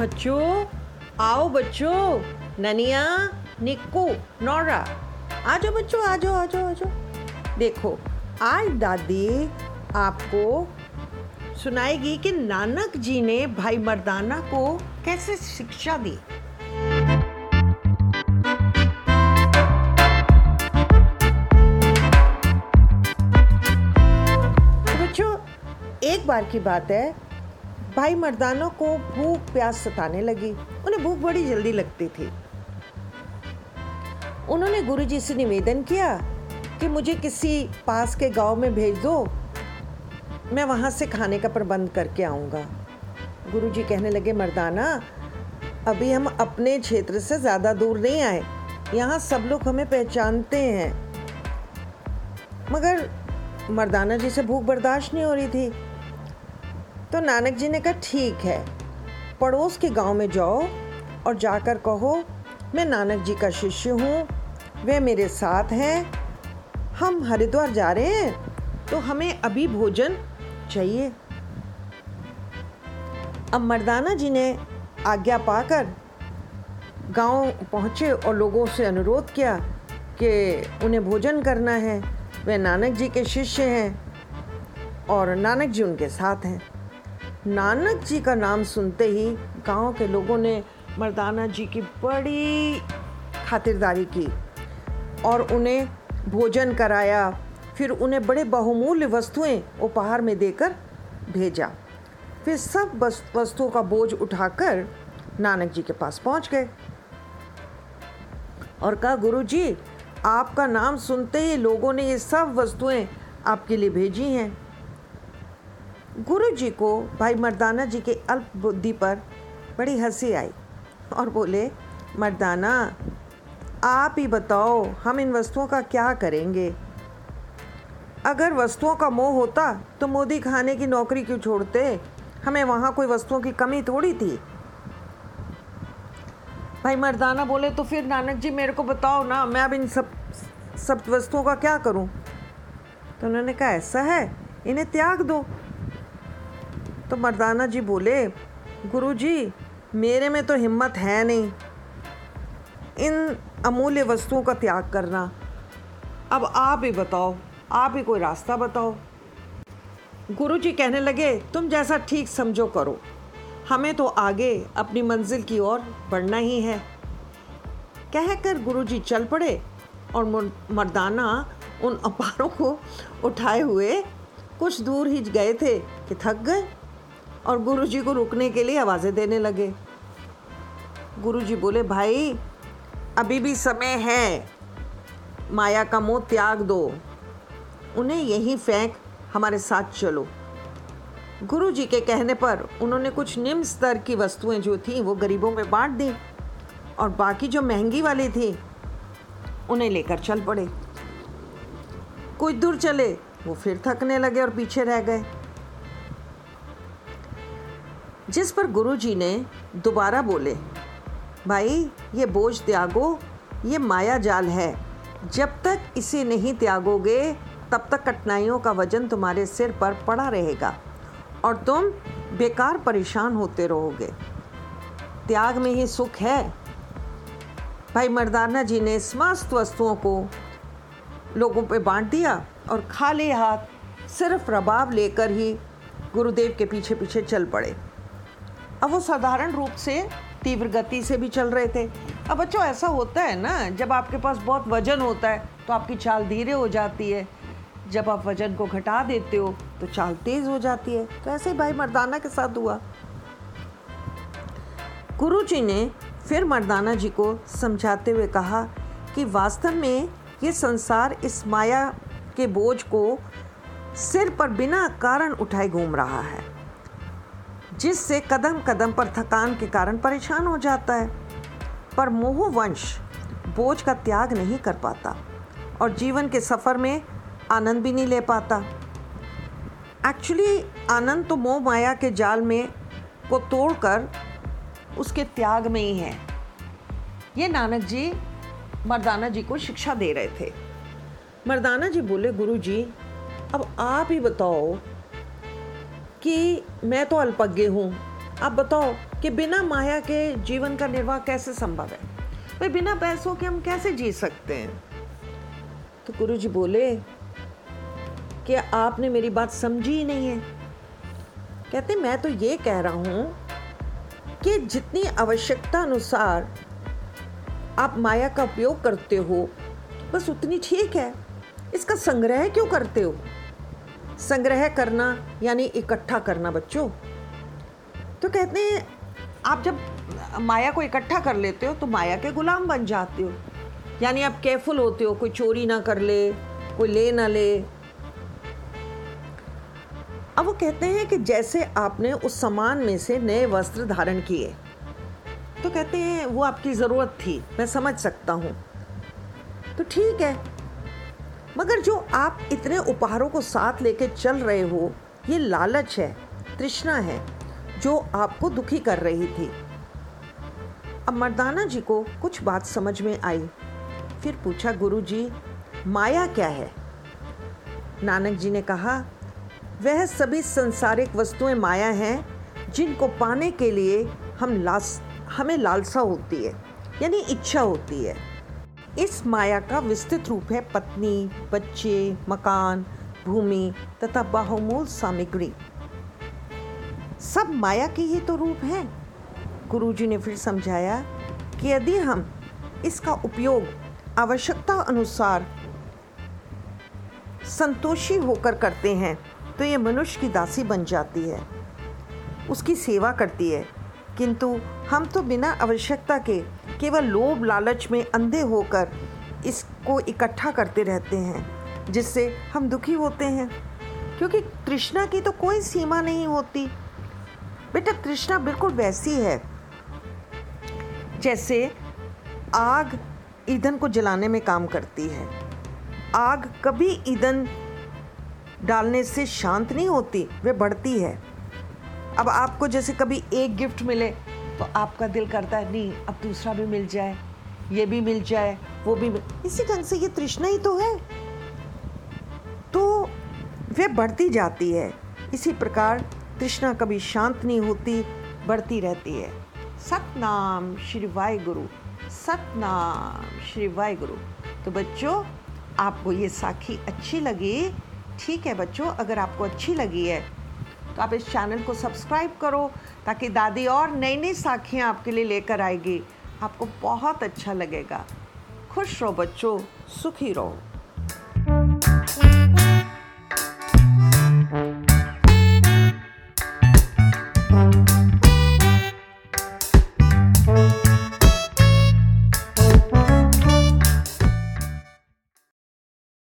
बच्चों, आओ बच्चों, ननिया, निक्कू, नौरा। आ जाओ बच्चों आ जाओ आ जाओ आ जाओ देखो, आज दादी आपको सुनाएगी कि नानक जी ने भाई मर्दाना को कैसे शिक्षा दी। बच्चों, एक बार की बात है भाई मर्दाना को भूख प्यास सताने लगी। उन्हें भूख बड़ी जल्दी लगती थी। उन्होंने गुरुजी से निवेदन किया कि मुझे किसी पास के गाँव में भेज दो। मैं वहाँ से खाने का प्रबंध करके आऊँगा। गुरुजी कहने लगे, मर्दाना, अभी हम अपने क्षेत्र से ज़्यादा दूर नहीं आए। यहाँ सब लोग हमें पहचानते हैं। मगर मर्दाना जी से भूख बर्दाश्त नहीं हो रही थी। तो नानक जी ने कहा, ठीक है, पड़ोस के गाँव में जाओ और जाकर कहो, मैं नानक जी का शिष्य हूँ, वे मेरे साथ हैं, हम हरिद्वार जा रहे हैं तो हमें अभी भोजन चाहिए। अब मर्दाना जी ने आज्ञा पाकर गाँव पहुँचे और लोगों से अनुरोध किया कि उन्हें भोजन करना है। वे नानक जी के शिष्य हैं और नानक जी उनके साथ हैं। नानक जी का नाम सुनते ही गाँव के लोगों ने मर्दाना जी की बड़ी खातिरदारी की और उन्हें भोजन कराया, फिर उन्हें बड़े बहुमूल्य वस्तुएँ उपहार में देकर भेजा। फिर सब वस्तुओं का बोझ उठाकर नानक जी के पास पहुँच गए। और कहा गुरु जी आपका नाम सुनते ही लोगों ने ये सब वस्तुएँ आपके लिए भेजी हैं। गुरु जी को भाई मर्दाना जी के अल्प बुद्धि पर बड़ी हँसी आई और बोले, मर्दाना, आप ही बताओ, हम इन वस्तुओं का क्या करेंगे? अगर वस्तुओं का मोह होता तो मोदी खाने की नौकरी क्यों छोड़ते? हमें वहाँ कोई वस्तुओं की कमी थोड़ी थी। भाई मर्दाना बोले तो फिर नानक जी मेरे को बताओ ना, मैं अब इन सब सब वस्तुओं का क्या करूँ? तो उन्होंने कहा, ऐसा है, इन्हें त्याग दो। तो मर्दाना जी बोले गुरु जी मेरे में तो हिम्मत है नहीं। इन अमूल्य वस्तुओं का त्याग करना। अब आप ही बताओ, आप ही कोई रास्ता बताओ। गुरु जी कहने लगे, तुम जैसा ठीक समझो करो। हमें तो आगे अपनी मंजिल की ओर बढ़ना ही है। कहकर गुरु जी चल पड़े और मर्दाना उन अपारों को उठाए हुए कुछ दूर ही गए थे कि थक गए। और गुरुजी को रुकने के लिए आवाज़ें देने लगे। गुरुजी बोले, भाई, अभी भी समय है। माया का मोह त्याग दो। उन्हें यहीं फेंक, हमारे साथ चलो। गुरु जी के कहने पर उन्होंने कुछ निम्न स्तर की वस्तुएँ जो थीं, वो गरीबों में बांट दी और बाकी जो महँगी वाली थी, उन्हें लेकर चल पड़े। कुछ दूर चले, वो फिर थकने लगे और पीछे रह गए। जिस पर गुरुजी ने दोबारा बोले, भाई, ये बोझ त्यागो, ये माया जाल है। जब तक इसे नहीं त्यागोगे, तब तक कठिनाइयों का वज़न तुम्हारे सिर पर पड़ा रहेगा और तुम बेकार परेशान होते रहोगे। त्याग में ही सुख है। भाई, मर्दाना जी ने समस्त वस्तुओं को लोगों पे बांट दिया और खाली हाथ सिर्फ़ रबाब लेकर ही गुरुदेव के पीछे पीछे चल पड़े। अब वो साधारण रूप से तीव्र गति से भी चल रहे थे। अब बच्चों, ऐसा होता है ना, जब आपके पास बहुत वज़न होता है तो आपकी चाल धीरे हो जाती है। जब आप वज़न को घटा देते हो तो चाल तेज हो जाती है। तो ऐसे ही भाई मर्दाना के साथ हुआ। गुरु जी ने फिर मर्दाना जी को समझाते हुए कहा कि वास्तव में ये संसार इस माया के बोझ को सिर पर बिना कारण उठाए घूम रहा है। जिससे कदम कदम पर थकान के कारण परेशान हो जाता है। पर मोहवंश बोझ का त्याग नहीं कर पाता और जीवन के सफ़र में आनंद भी नहीं ले पाता। एक्चुअली आनंद तो मोह माया के जाल में को तोड़कर उसके त्याग में ही है। ये नानक जी, मर्दाना जी को शिक्षा दे रहे थे। मर्दाना जी बोले गुरु जी अब आप ही बताओ कि मैं तो अल्पज्ञ हूँ। आप बताओ कि बिना माया के जीवन का निर्वाह कैसे संभव है? भाई, बिना पैसों के हम कैसे जी सकते हैं? तो गुरु जी बोले कि आपने मेरी बात समझी ही नहीं है। कहते, मैं तो ये कह रहा हूँ कि जितनी आवश्यकता अनुसार आप माया का उपयोग करते हो, बस उतनी ठीक है। इसका संग्रह क्यों करते हो? संग्रह करना, यानी इकट्ठा करना बच्चों। तो कहते हैं, आप जब माया को इकट्ठा कर लेते हो तो माया के गुलाम बन जाते हो। यानी आप केयरफुल होते हो, कोई चोरी ना कर ले, कोई ले ना ले। अब वो कहते हैं कि जैसे आपने उस सामान में से नए वस्त्र धारण किए तो कहते हैं, वो आपकी ज़रूरत थी, मैं समझ सकता हूँ। तो ठीक है मगर जो आप इतने उपहारों को साथ लेके चल रहे हो, ये लालच है, तृष्णा है, जो आपको दुखी कर रही थी। अब मर्दाना जी को कुछ बात समझ में आई। फिर पूछा गुरु जी माया क्या है? नानक जी ने कहा, वह सभी संसारिक वस्तुएँ माया हैं, जिनको पाने के लिए हम लास, हमें लालसा होती है, यानी इच्छा होती है। इस माया का विस्तृत रूप है पत्नी, बच्चे, मकान, भूमि तथा बहुमूल सामग्री। सब माया के ही तो रूप हैं। गुरुजी ने फिर समझाया कि यदि हम इसका उपयोग आवश्यकता अनुसार संतोषी होकर करते हैं तो ये मनुष्य की दासी बन जाती है। उसकी सेवा करती है, किंतु हम तो बिना आवश्यकता के केवल लोभ लालच में अंधे होकर इसको इकट्ठा करते रहते हैं, जिससे हम दुखी होते हैं। क्योंकि तृष्णा की तो कोई सीमा नहीं होती। बेटा, तृष्णा बिल्कुल वैसी है, जैसे आग ईंधन को जलाने में काम करती है। आग कभी ईंधन डालने से शांत नहीं होती, वे बढ़ती है। अब आपको जैसे कभी एक गिफ्ट मिले तो आपका दिल करता है, नहीं, अब दूसरा भी मिल जाए, ये भी मिल जाए, वो भी मिल इसी ढंग से ये तृष्णा ही तो है। तो वे बढ़ती जाती है। इसी प्रकार तृष्णा कभी शांत नहीं होती, बढ़ती रहती है। सतनाम श्री वाय गुरु सतनाम श्री वाय गुरु तो बच्चों, आपको ये साखी अच्छी लगी, ठीक है बच्चों, अगर आपको अच्छी लगी है आप इस चैनल को सब्सक्राइब करो ताकि दादी और नई नई साखियाँ आपके लिए लेकर आएगी। आपको बहुत अच्छा लगेगा। खुश रहो बच्चों, सुखी रहो।